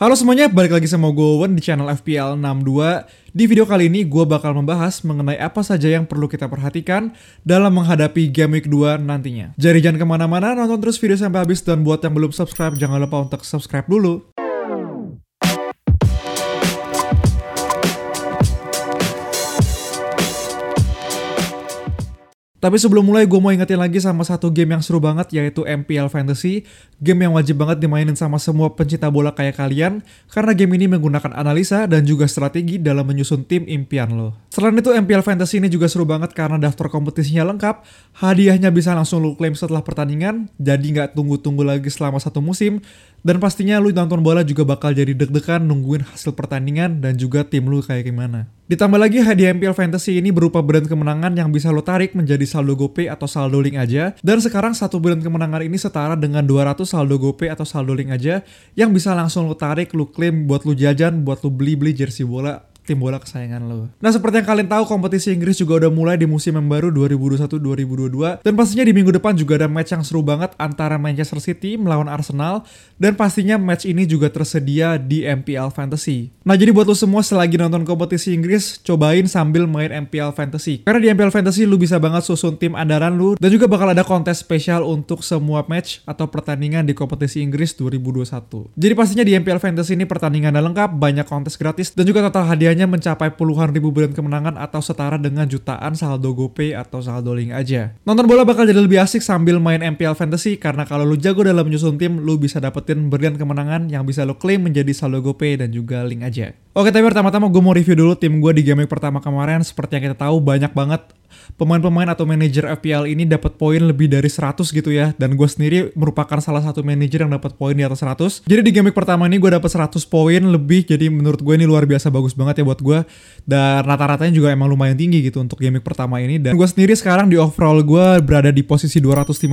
Halo semuanya, balik lagi sama gue Owen di channel FPL 62. Di video kali ini gue bakal membahas mengenai apa saja yang perlu kita perhatikan dalam menghadapi Game Week 2 nantinya. Jadi jangan ke mana-mana, nonton terus video sampai habis dan buat yang belum subscribe, jangan lupa untuk subscribe dulu. Tapi sebelum mulai gue mau ingetin lagi sama satu game yang seru banget yaitu MPL Fantasy. Game yang wajib banget dimainin sama semua pencinta bola kayak kalian karena game ini menggunakan analisa dan juga strategi dalam menyusun tim impian lo. Selain itu MPL Fantasy ini juga seru banget karena daftar kompetisinya lengkap, hadiahnya bisa langsung lo klaim setelah pertandingan, jadi nggak tunggu-tunggu lagi selama satu musim, dan pastinya lu nonton bola juga bakal jadi deg-degan nungguin hasil pertandingan dan juga tim lu kayak gimana. Ditambah lagi hadiah MPL Fantasy ini berupa brand kemenangan yang bisa lo tarik menjadi saldo GoPay atau saldo link aja. Dan sekarang satu brand kemenangan ini setara dengan 200 saldo GoPay atau saldo link aja yang bisa langsung lo tarik, lo klaim buat lo jajan, buat lo beli-beli jersey bola tim bola kesayangan lo. Nah seperti yang kalian tahu kompetisi Inggris juga udah mulai di musim yang baru 2021-2022 dan pastinya di minggu depan juga ada match yang seru banget antara Manchester City melawan Arsenal dan pastinya match ini juga tersedia di MPL Fantasy. Nah jadi buat lo semua selagi nonton kompetisi Inggris cobain sambil main MPL Fantasy. Karena di MPL Fantasy lu bisa banget susun tim andalan lu dan juga bakal ada kontes spesial untuk semua match atau pertandingan di kompetisi Inggris 2021. Jadi pastinya di MPL Fantasy ini pertandingan lengkap, banyak kontes gratis dan juga total hadiah hadiahnya mencapai puluhan ribu brand kemenangan atau setara dengan jutaan saldo GoPay atau saldo link aja. Nonton bola bakal jadi lebih asik sambil main MPL Fantasy karena kalau lu jago dalam menyusun tim, lu bisa dapetin brand kemenangan yang bisa lu klaim menjadi saldo GoPay dan juga link aja. Oke, tapi pertama-tama gue mau review dulu tim gue di game pertama kemarin. Seperti yang kita tahu, banyak banget pemain-pemain atau manajer FPL ini dapat poin lebih dari 100 gitu ya. Dan gue sendiri merupakan salah satu manajer yang dapat poin di atas 100 jadi di game pertama ini gue dapat 100 poin lebih. Jadi menurut gue ini luar biasa bagus banget ya buat gue dan rata-ratanya juga emang lumayan tinggi gitu untuk game pertama ini. Dan gue sendiri sekarang di overall gue berada di posisi 253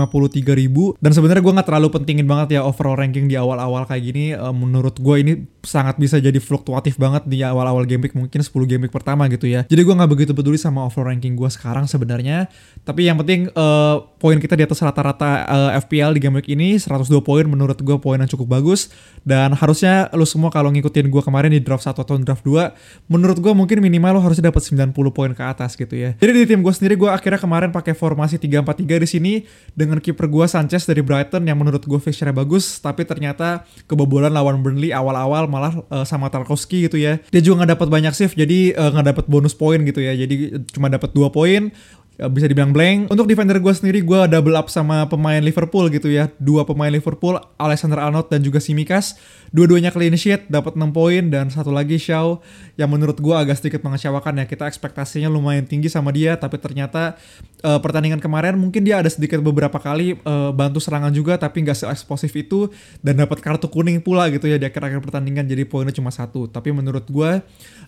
ribu. Dan sebenarnya gue nggak terlalu pentingin banget ya overall ranking di awal-awal kayak gini. Uh, menurut gue ini sangat bisa jadi fluktuatif banget di awal-awal game week mungkin 10 game week pertama gitu ya jadi gue nggak begitu peduli sama overall ranking gue sekarang sebenarnya. Tapi yang penting uh, poin kita di atas rata-rata uh, eh, FPL di game week ini 102 poin menurut gue poin yang cukup bagus dan harusnya lu semua kalau ngikutin gue kemarin di draft 1 atau draft 2 menurut gue mungkin minimal lo harusnya dapat 90 poin ke atas gitu ya. Jadi di tim gue sendiri gue akhirnya kemarin pakai formasi 3-4-3 di sini dengan kiper gue Sanchez dari Brighton yang menurut gue fixture bagus tapi ternyata kebobolan lawan Burnley awal-awal malah uh, sama Tarkowski gitu ya. Dia juga nggak dapat banyak save jadi nggak uh, dapat bonus poin gitu ya. Jadi cuma dapat dua poin Ya, bisa dibilang blank. Untuk defender gue sendiri gue double up sama pemain Liverpool gitu ya. Dua pemain Liverpool, Alexander Arnold dan juga Simikas. Dua-duanya clean sheet, dapat 6 poin dan satu lagi Shaw yang menurut gue agak sedikit mengecewakan ya. Kita ekspektasinya lumayan tinggi sama dia tapi ternyata uh, pertandingan kemarin mungkin dia ada sedikit beberapa kali uh, bantu serangan juga tapi nggak seeksplosif itu dan dapat kartu kuning pula gitu ya di akhir-akhir pertandingan jadi poinnya cuma satu. Tapi menurut gue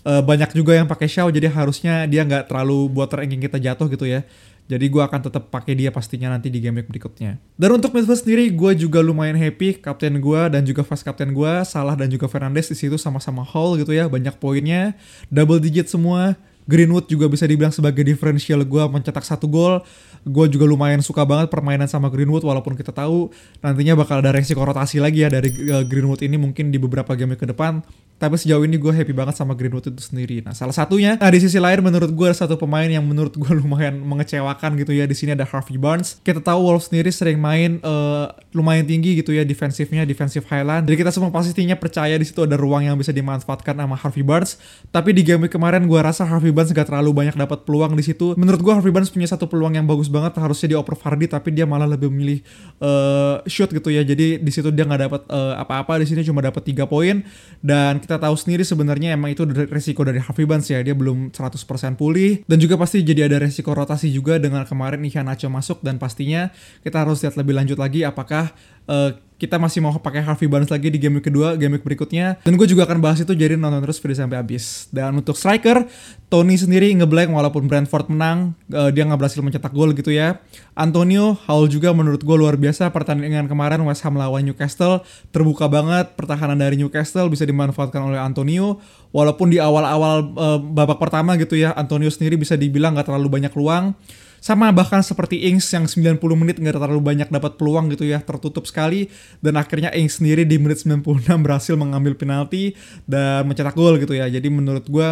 uh, banyak juga yang pakai Shaw jadi harusnya dia nggak terlalu buat ranking kita jatuh gitu ya jadi gue akan tetap pakai dia pastinya nanti di game berikutnya. Dan untuk midfield sendiri, gue juga lumayan happy. Kapten gue dan juga vice kapten gue, Salah dan juga Fernandes di situ sama-sama Hall gitu ya, banyak poinnya, double digit semua. Greenwood juga bisa dibilang sebagai differential gue mencetak satu gol. Gue juga lumayan suka banget permainan sama Greenwood walaupun kita tahu nantinya bakal ada resiko rotasi lagi ya dari uh, Greenwood ini mungkin di beberapa game ke depan. Tapi sejauh ini gue happy banget sama Greenwood itu sendiri. Nah salah satunya, nah di sisi lain menurut gue ada satu pemain yang menurut gue lumayan mengecewakan gitu ya. Di sini ada Harvey Barnes. Kita tahu Wolves sendiri sering main uh, lumayan tinggi gitu ya defensifnya, defensive highland. Jadi kita semua pastinya percaya di situ ada ruang yang bisa dimanfaatkan sama Harvey Barnes. Tapi di game kemarin gue rasa Harvey Barnes gak terlalu banyak dapat peluang di situ. Menurut gue Harvey Barnes punya satu peluang yang bagus banget harusnya dioper Vardy tapi dia malah lebih memilih uh, shoot gitu ya. Jadi di situ dia nggak dapat uh, apa-apa di sini cuma dapat tiga poin dan kita tahu sendiri sebenarnya emang itu resiko dari Harvey Barnes ya. Dia belum 100% pulih dan juga pasti jadi ada resiko rotasi juga dengan kemarin Iheanacho masuk dan pastinya kita harus lihat lebih lanjut lagi apakah uh, kita masih mau pakai Harvey Barnes lagi di game week kedua, game week berikutnya. Dan gue juga akan bahas itu jadi nonton terus video sampai habis. Dan untuk striker, Tony sendiri ngeblank walaupun Brentford menang, uh, dia nggak berhasil mencetak gol gitu ya. Antonio, Hall juga menurut gue luar biasa pertandingan kemarin West Ham lawan Newcastle terbuka banget pertahanan dari Newcastle bisa dimanfaatkan oleh Antonio. Walaupun di awal-awal uh, babak pertama gitu ya, Antonio sendiri bisa dibilang nggak terlalu banyak luang Sama bahkan seperti Ings yang 90 menit nggak terlalu banyak dapat peluang gitu ya, tertutup sekali. Dan akhirnya Ings sendiri di menit 96 berhasil mengambil penalti dan mencetak gol gitu ya. Jadi menurut gue,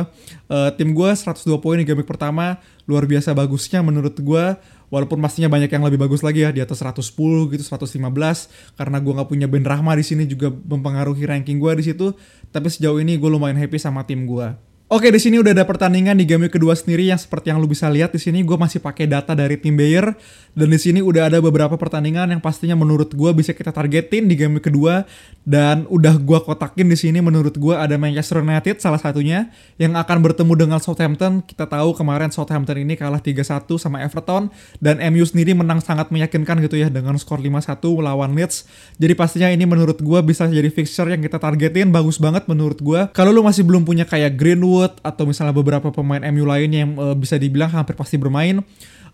uh, tim gue 102 poin di game pertama, luar biasa bagusnya menurut gue walaupun pastinya banyak yang lebih bagus lagi ya di atas 110 gitu 115 karena gue nggak punya Ben Rahma di sini juga mempengaruhi ranking gue di situ. Tapi sejauh ini gue lumayan happy sama tim gue Oke, di sini udah ada pertandingan di game kedua sendiri yang seperti yang lu bisa lihat di sini gue masih pakai data dari tim Bayer dan di sini udah ada beberapa pertandingan yang pastinya menurut gue bisa kita targetin di game kedua dan udah gue kotakin di sini menurut gue ada Manchester United salah satunya yang akan bertemu dengan Southampton. Kita tahu kemarin Southampton ini kalah 3-1 sama Everton dan MU sendiri menang sangat meyakinkan gitu ya dengan skor 5-1 melawan Leeds. Jadi pastinya ini menurut gue bisa jadi fixture yang kita targetin bagus banget menurut gue. Kalau lu masih belum punya kayak Greenwood Greenwood atau misalnya beberapa pemain MU lainnya yang uh, bisa dibilang hampir pasti bermain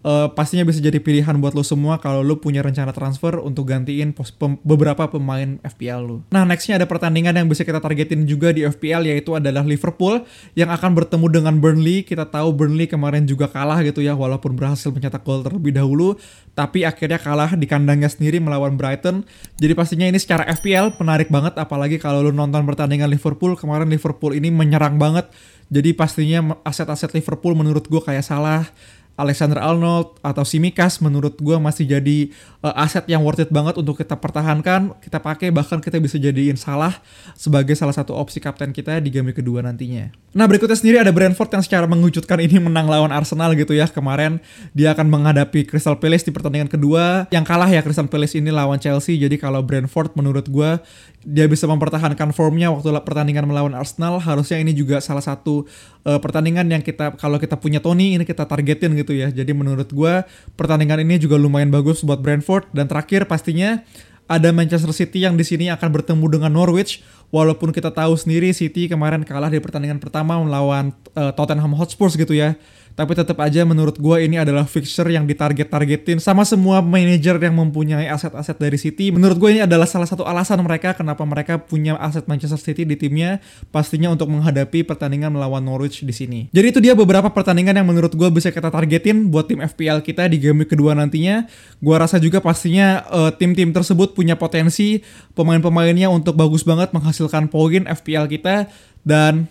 uh, pastinya bisa jadi pilihan buat lo semua kalau lo punya rencana transfer untuk gantiin pos pem beberapa pemain FPL lo. Nah nextnya ada pertandingan yang bisa kita targetin juga di FPL yaitu adalah Liverpool yang akan bertemu dengan Burnley. Kita tahu Burnley kemarin juga kalah gitu ya walaupun berhasil mencetak gol terlebih dahulu tapi akhirnya kalah di kandangnya sendiri melawan Brighton. Jadi pastinya ini secara FPL menarik banget apalagi kalau lo nonton pertandingan Liverpool kemarin Liverpool ini menyerang banget. Jadi pastinya aset-aset Liverpool menurut gue kayak salah Alexander Arnold atau Simikas menurut gue masih jadi uh, aset yang worth it banget untuk kita pertahankan, kita pakai bahkan kita bisa jadiin salah sebagai salah satu opsi kapten kita di game kedua nantinya. Nah berikutnya sendiri ada Brentford yang secara mengejutkan ini menang lawan Arsenal gitu ya. Kemarin dia akan menghadapi Crystal Palace di pertandingan kedua. Yang kalah ya Crystal Palace ini lawan Chelsea. Jadi kalau Brentford menurut gue dia bisa mempertahankan formnya waktu pertandingan melawan Arsenal. Harusnya ini juga salah satu uh, pertandingan yang kita kalau kita punya Tony ini kita targetin gitu ya. Jadi menurut gue pertandingan ini juga lumayan bagus buat Brentford. Dan terakhir pastinya ada Manchester City yang di sini akan bertemu dengan Norwich. Walaupun kita tahu sendiri City kemarin kalah di pertandingan pertama melawan uh, Tottenham Hotspur gitu ya tapi tetap aja menurut gue ini adalah fixture yang ditarget-targetin sama semua manajer yang mempunyai aset-aset dari City. Menurut gue ini adalah salah satu alasan mereka kenapa mereka punya aset Manchester City di timnya pastinya untuk menghadapi pertandingan melawan Norwich di sini. Jadi itu dia beberapa pertandingan yang menurut gue bisa kita targetin buat tim FPL kita di game kedua nantinya. Gue rasa juga pastinya uh, tim-tim tersebut punya potensi pemain-pemainnya untuk bagus banget menghasilkan poin FPL kita dan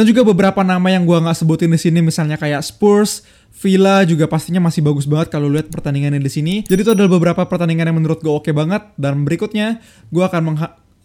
dan juga beberapa nama yang gue nggak sebutin di sini misalnya kayak Spurs, Villa juga pastinya masih bagus banget kalau lihat pertandingannya di sini. Jadi itu adalah beberapa pertandingan yang menurut gue oke okay banget dan berikutnya gue akan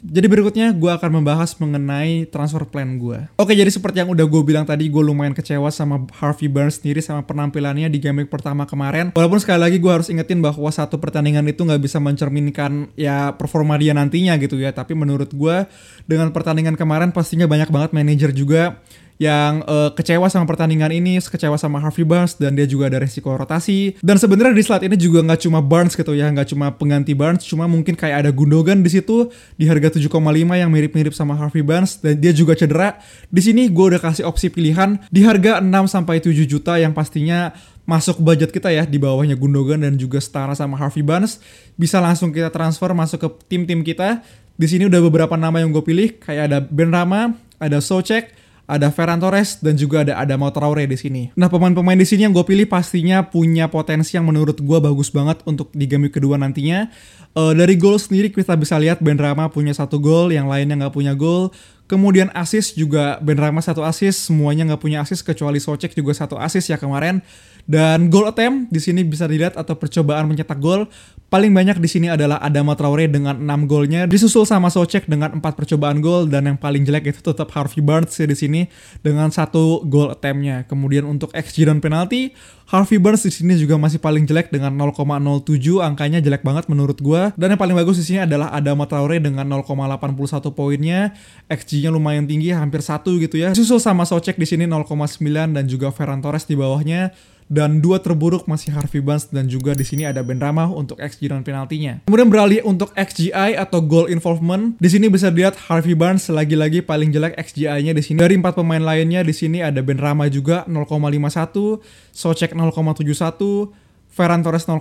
jadi berikutnya gue akan membahas mengenai transfer plan gue. Oke jadi seperti yang udah gue bilang tadi gue lumayan kecewa sama Harvey Barnes sendiri sama penampilannya di game pertama kemarin. Walaupun sekali lagi gue harus ingetin bahwa satu pertandingan itu nggak bisa mencerminkan ya performa dia nantinya gitu ya. Tapi menurut gue dengan pertandingan kemarin pastinya banyak banget manajer juga yang uh, kecewa sama pertandingan ini, kecewa sama Harvey Barnes dan dia juga ada resiko rotasi. Dan sebenarnya di slot ini juga nggak cuma Barnes gitu ya, nggak cuma pengganti Barnes, cuma mungkin kayak ada Gundogan di situ di harga 7,5 yang mirip-mirip sama Harvey Barnes dan dia juga cedera. Di sini gue udah kasih opsi pilihan di harga 6 sampai 7 juta yang pastinya masuk budget kita ya di bawahnya Gundogan dan juga setara sama Harvey Barnes bisa langsung kita transfer masuk ke tim-tim kita. Di sini udah beberapa nama yang gue pilih kayak ada Ben Rama, ada Socek, ada Ferran Torres dan juga ada Adama Traore di sini. Nah pemain-pemain di sini yang gue pilih pastinya punya potensi yang menurut gue bagus banget untuk di game kedua nantinya. Uh, dari gol sendiri kita bisa lihat Ben Rama punya satu gol, yang lainnya nggak punya gol. Kemudian assist juga Ben Rama satu assist, semuanya nggak punya assist kecuali Socek juga satu assist ya kemarin. Dan goal attempt di sini bisa dilihat atau percobaan mencetak gol paling banyak di sini adalah Adama Traore dengan 6 golnya, disusul sama Socek dengan 4 percobaan gol dan yang paling jelek itu tetap Harvey Barnes ya di sini dengan satu gol attemptnya. Kemudian untuk XG dan penalti, Harvey Barnes di sini juga masih paling jelek dengan 0,07 angkanya jelek banget menurut gua. Dan yang paling bagus di sini adalah Adama Traore dengan 0,81 poinnya, XG-nya lumayan tinggi hampir satu gitu ya. Disusul sama Socek di sini 0,9 dan juga Ferran Torres di bawahnya dan dua terburuk masih Harvey Barnes dan juga di sini ada Ben Rama untuk XG dan penaltinya. Kemudian beralih untuk XGI atau goal involvement. Di sini bisa dilihat Harvey Barnes lagi-lagi paling jelek XGI-nya di sini. Dari empat pemain lainnya di sini ada Ben Rama juga 0,51, Socek 0,71, Ferran Torres 0,80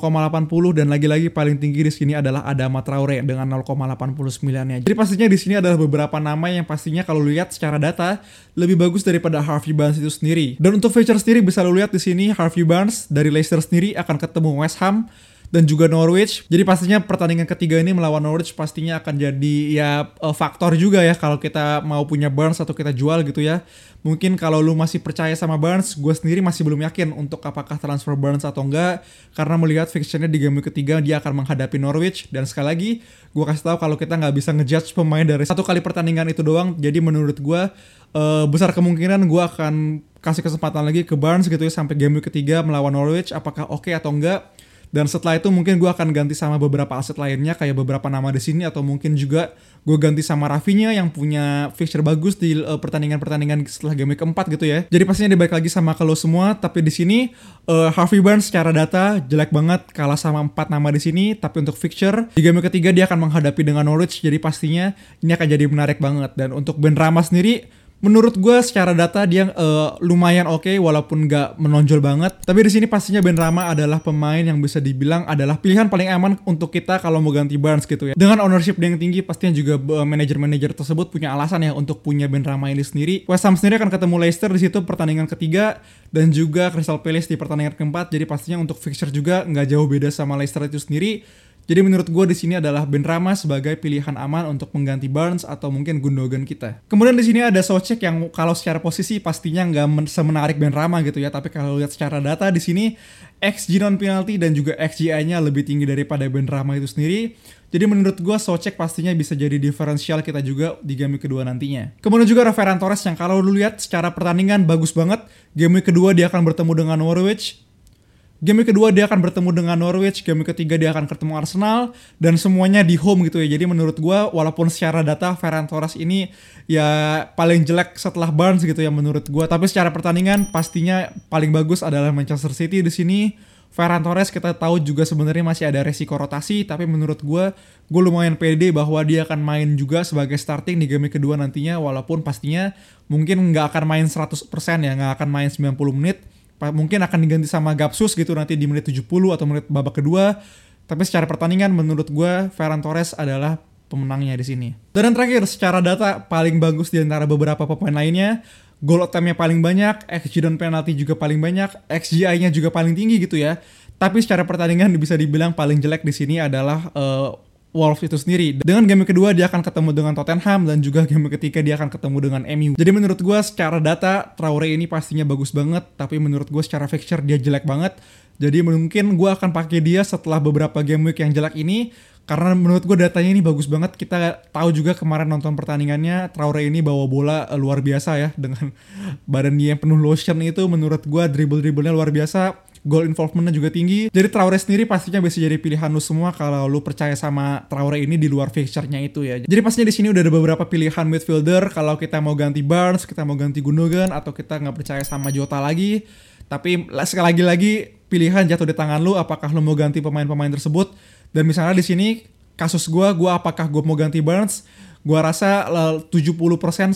dan lagi-lagi paling tinggi di sini adalah Adama Traore dengan 0,89-nya. Jadi pastinya di sini adalah beberapa nama yang pastinya kalau lihat secara data lebih bagus daripada Harvey Barnes itu sendiri. Dan untuk feature sendiri bisa lo lihat di sini Harvey Barnes dari Leicester sendiri akan ketemu West Ham dan juga Norwich. Jadi pastinya pertandingan ketiga ini melawan Norwich pastinya akan jadi ya uh, faktor juga ya kalau kita mau punya Barnes atau kita jual gitu ya. Mungkin kalau lu masih percaya sama Barnes, gue sendiri masih belum yakin untuk apakah transfer Barnes atau enggak karena melihat fixture-nya di game ketiga dia akan menghadapi Norwich dan sekali lagi gue kasih tahu kalau kita nggak bisa ngejudge pemain dari satu kali pertandingan itu doang. Jadi menurut gue uh, besar kemungkinan gue akan kasih kesempatan lagi ke Barnes gitu ya sampai game ketiga melawan Norwich apakah oke okay atau enggak dan setelah itu mungkin gue akan ganti sama beberapa aset lainnya kayak beberapa nama di sini atau mungkin juga gue ganti sama Rafinya yang punya fixture bagus di uh, pertandingan-pertandingan setelah game keempat gitu ya. Jadi pastinya dibalik lagi sama kalau semua, tapi di sini uh, Harvey Barnes secara data jelek banget kalah sama empat nama di sini, tapi untuk fixture di game ketiga dia akan menghadapi dengan Norwich, jadi pastinya ini akan jadi menarik banget. Dan untuk Ben Rama sendiri menurut gue secara data dia uh, lumayan oke okay, walaupun nggak menonjol banget. Tapi di sini pastinya Ben Rama adalah pemain yang bisa dibilang adalah pilihan paling aman untuk kita kalau mau ganti Barnes gitu ya. Dengan ownership yang tinggi pastinya juga uh, manajer-manajer tersebut punya alasan ya untuk punya Ben Rama ini sendiri. West Ham sendiri akan ketemu Leicester di situ pertandingan ketiga dan juga Crystal Palace di pertandingan keempat. Jadi pastinya untuk fixture juga nggak jauh beda sama Leicester itu sendiri. Jadi menurut gue di sini adalah Ben Rama sebagai pilihan aman untuk mengganti Barnes atau mungkin Gundogan kita. Kemudian di sini ada Socek yang kalau secara posisi pastinya nggak semenarik Ben Rama gitu ya, tapi kalau lihat secara data di sini XG non penalty dan juga XGI-nya lebih tinggi daripada Ben Rama itu sendiri. Jadi menurut gue Socek pastinya bisa jadi diferensial kita juga di game kedua nantinya. Kemudian juga Rafael Torres yang kalau lu lihat secara pertandingan bagus banget. Game kedua dia akan bertemu dengan Norwich Game kedua dia akan bertemu dengan Norwich, game ketiga dia akan ketemu Arsenal dan semuanya di home gitu ya. Jadi menurut gua walaupun secara data Ferran Torres ini ya paling jelek setelah Barnes gitu ya menurut gua, tapi secara pertandingan pastinya paling bagus adalah Manchester City di sini. Ferran Torres kita tahu juga sebenarnya masih ada resiko rotasi, tapi menurut gue, gue lumayan pede bahwa dia akan main juga sebagai starting di game kedua nantinya, walaupun pastinya mungkin nggak akan main 100% ya, nggak akan main 90 menit, mungkin akan diganti sama Gapsus gitu nanti di menit 70 atau menit babak kedua. Tapi secara pertandingan menurut gue Ferran Torres adalah pemenangnya di sini. Dan yang terakhir secara data paling bagus di antara beberapa pemain lainnya, gol attempt paling banyak, XG dan penalti juga paling banyak, XGI-nya juga paling tinggi gitu ya. Tapi secara pertandingan bisa dibilang paling jelek di sini adalah uh, Wolves itu sendiri. Dengan game kedua dia akan ketemu dengan Tottenham dan juga game ketiga dia akan ketemu dengan MU. Jadi menurut gue secara data Traore ini pastinya bagus banget, tapi menurut gue secara fixture dia jelek banget. Jadi mungkin gue akan pakai dia setelah beberapa game week yang jelek ini karena menurut gue datanya ini bagus banget. Kita tahu juga kemarin nonton pertandingannya Traore ini bawa bola uh, luar biasa ya dengan badan dia yang penuh lotion itu menurut gue dribble-dribblenya luar biasa goal involvementnya juga tinggi. Jadi Traore sendiri pastinya bisa jadi pilihan lu semua kalau lu percaya sama Traore ini di luar fixture-nya itu ya. Jadi pastinya di sini udah ada beberapa pilihan midfielder kalau kita mau ganti Barnes, kita mau ganti Gundogan atau kita nggak percaya sama Jota lagi. Tapi sekali lagi lagi pilihan jatuh di tangan lu apakah lu mau ganti pemain-pemain tersebut. Dan misalnya di sini kasus gue, gue apakah gue mau ganti Barnes gua rasa 70%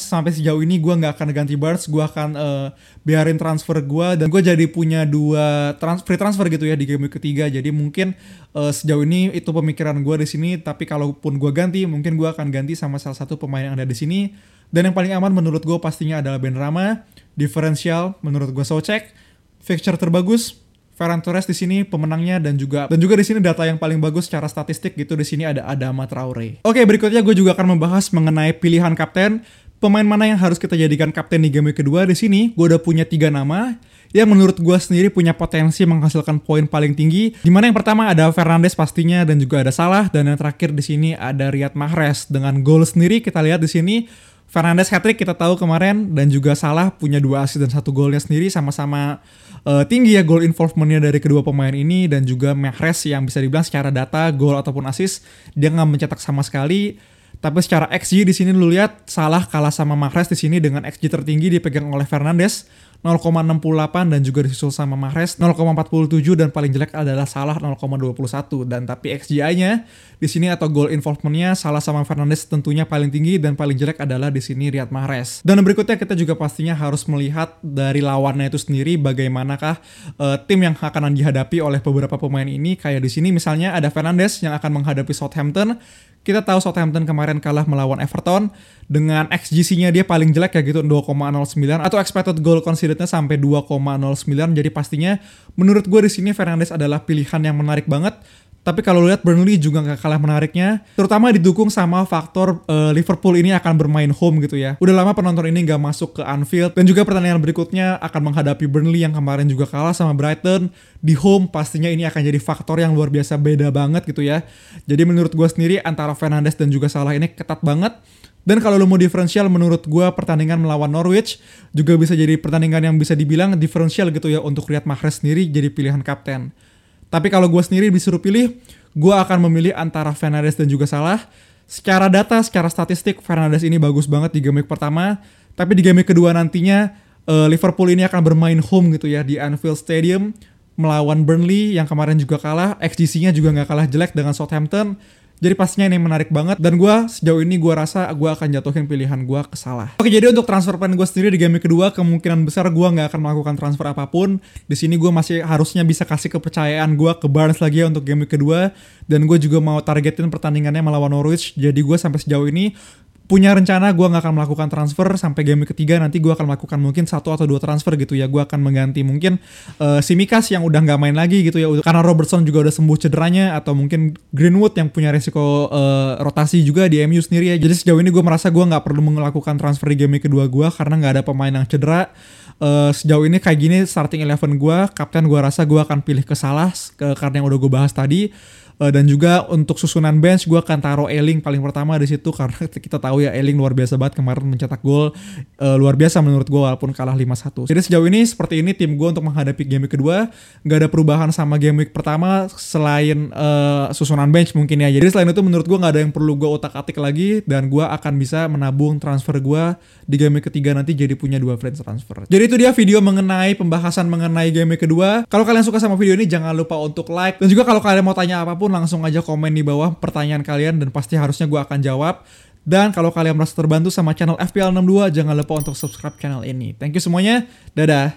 sampai sejauh ini gua nggak akan ganti Barnes, gua akan uh, biarin transfer gua dan gua jadi punya dua trans free transfer gitu ya di game ketiga. Jadi mungkin uh, sejauh ini itu pemikiran gua di sini, tapi kalaupun gua ganti, mungkin gua akan ganti sama salah satu pemain yang ada di sini. Dan yang paling aman menurut gua pastinya adalah Ben Rama, diferensial menurut gua Socek, fixture terbagus Ferran Torres di sini pemenangnya dan juga dan juga di sini data yang paling bagus secara statistik gitu di sini ada Adama Traore. Oke, berikutnya gue juga akan membahas mengenai pilihan kapten. Pemain mana yang harus kita jadikan kapten di game kedua di sini? Gue udah punya tiga nama yang menurut gue sendiri punya potensi menghasilkan poin paling tinggi. Di mana yang pertama ada Fernandes pastinya dan juga ada Salah dan yang terakhir di sini ada Riyad Mahrez dengan gol sendiri kita lihat di sini Fernandes hat trick kita tahu kemarin dan juga Salah punya dua assist dan satu golnya sendiri sama-sama uh, tinggi ya goal involvementnya dari kedua pemain ini dan juga Mahrez yang bisa dibilang secara data gol ataupun assist dia nggak mencetak sama sekali. Tapi secara XG di sini lu lihat Salah kalah sama Mahrez di sini dengan XG tertinggi dipegang oleh Fernandes 0,68 dan juga disusul sama Mahrez 0,47 dan paling jelek adalah Salah 0,21 dan tapi XGI-nya di sini atau goal involvement-nya Salah sama Fernandes tentunya paling tinggi dan paling jelek adalah di sini Riyad Mahrez. Dan berikutnya kita juga pastinya harus melihat dari lawannya itu sendiri bagaimanakah uh, tim yang akan dihadapi oleh beberapa pemain ini. Kayak di sini misalnya ada Fernandes yang akan menghadapi Southampton. Kita tahu Southampton kemarin kalah melawan Everton. Dengan XGC-nya dia paling jelek ya gitu 2,09 atau expected goal conceded-nya sampai 2,09 jadi pastinya menurut gue di sini Fernandes adalah pilihan yang menarik banget tapi kalau lihat Burnley juga nggak kalah menariknya, terutama didukung sama faktor uh, Liverpool ini akan bermain home gitu ya. Udah lama penonton ini nggak masuk ke Anfield dan juga pertandingan berikutnya akan menghadapi Burnley yang kemarin juga kalah sama Brighton di home. Pastinya ini akan jadi faktor yang luar biasa beda banget gitu ya. Jadi menurut gue sendiri antara Fernandes dan juga Salah ini ketat banget. Dan kalau lo mau diferensial menurut gue pertandingan melawan Norwich juga bisa jadi pertandingan yang bisa dibilang diferensial gitu ya untuk Riyad Mahrez sendiri jadi pilihan kapten. Tapi kalau gue sendiri disuruh pilih, gue akan memilih antara Fernandes dan juga Salah. Secara data, secara statistik, Fernandes ini bagus banget di game pertama. Tapi di game kedua nantinya, uh, Liverpool ini akan bermain home gitu ya di Anfield Stadium melawan Burnley yang kemarin juga kalah. XGC-nya juga nggak kalah jelek dengan Southampton. Jadi pastinya ini menarik banget dan gue sejauh ini gue rasa gue akan jatuhin pilihan gue ke salah. Oke jadi untuk transfer plan gue sendiri di game kedua kemungkinan besar gue nggak akan melakukan transfer apa pun. Di sini gue masih harusnya bisa kasih kepercayaan gue ke Barnes lagi ya untuk game kedua dan gue juga mau targetin pertandingannya melawan Norwich. Jadi gue sampai sejauh ini punya rencana gue nggak akan melakukan transfer sampai game ketiga. Nanti gue akan melakukan mungkin satu atau dua transfer gitu ya. Gue akan mengganti mungkin uh, si Mikas yang udah nggak main lagi gitu ya. Karena Robertson juga udah sembuh cederanya atau mungkin Greenwood yang punya resiko uh, rotasi juga di MU sendiri ya. Jadi sejauh ini gue merasa gue nggak perlu melakukan transfer di game kedua gue karena nggak ada pemain yang cedera. Uh, sejauh ini kayak gini starting eleven gue kapten gue rasa gue akan pilih ke Salah ke, karena yang udah gue bahas tadi Uh, dan juga untuk susunan bench gue akan taruh Eling paling pertama di situ karena kita tahu ya Eling luar biasa banget kemarin mencetak gol uh, luar biasa menurut gue walaupun kalah 5-1. Jadi sejauh ini seperti ini tim gue untuk menghadapi game week kedua nggak ada perubahan sama game week pertama selain uh, susunan bench mungkin ya. Jadi selain itu menurut gue nggak ada yang perlu gue otak-atik lagi dan gue akan bisa menabung transfer gue di game week ketiga nanti jadi punya dua friends transfer. Jadi itu dia video mengenai pembahasan mengenai game week kedua. Kalau kalian suka sama video ini jangan lupa untuk like dan juga kalau kalian mau tanya apa pun apa pun langsung aja komen di bawah pertanyaan kalian dan pasti harusnya gue akan jawab. Dan kalau kalian merasa terbantu sama channel FPL 62, jangan lupa untuk subscribe channel ini. Thank you semuanya. Dadah.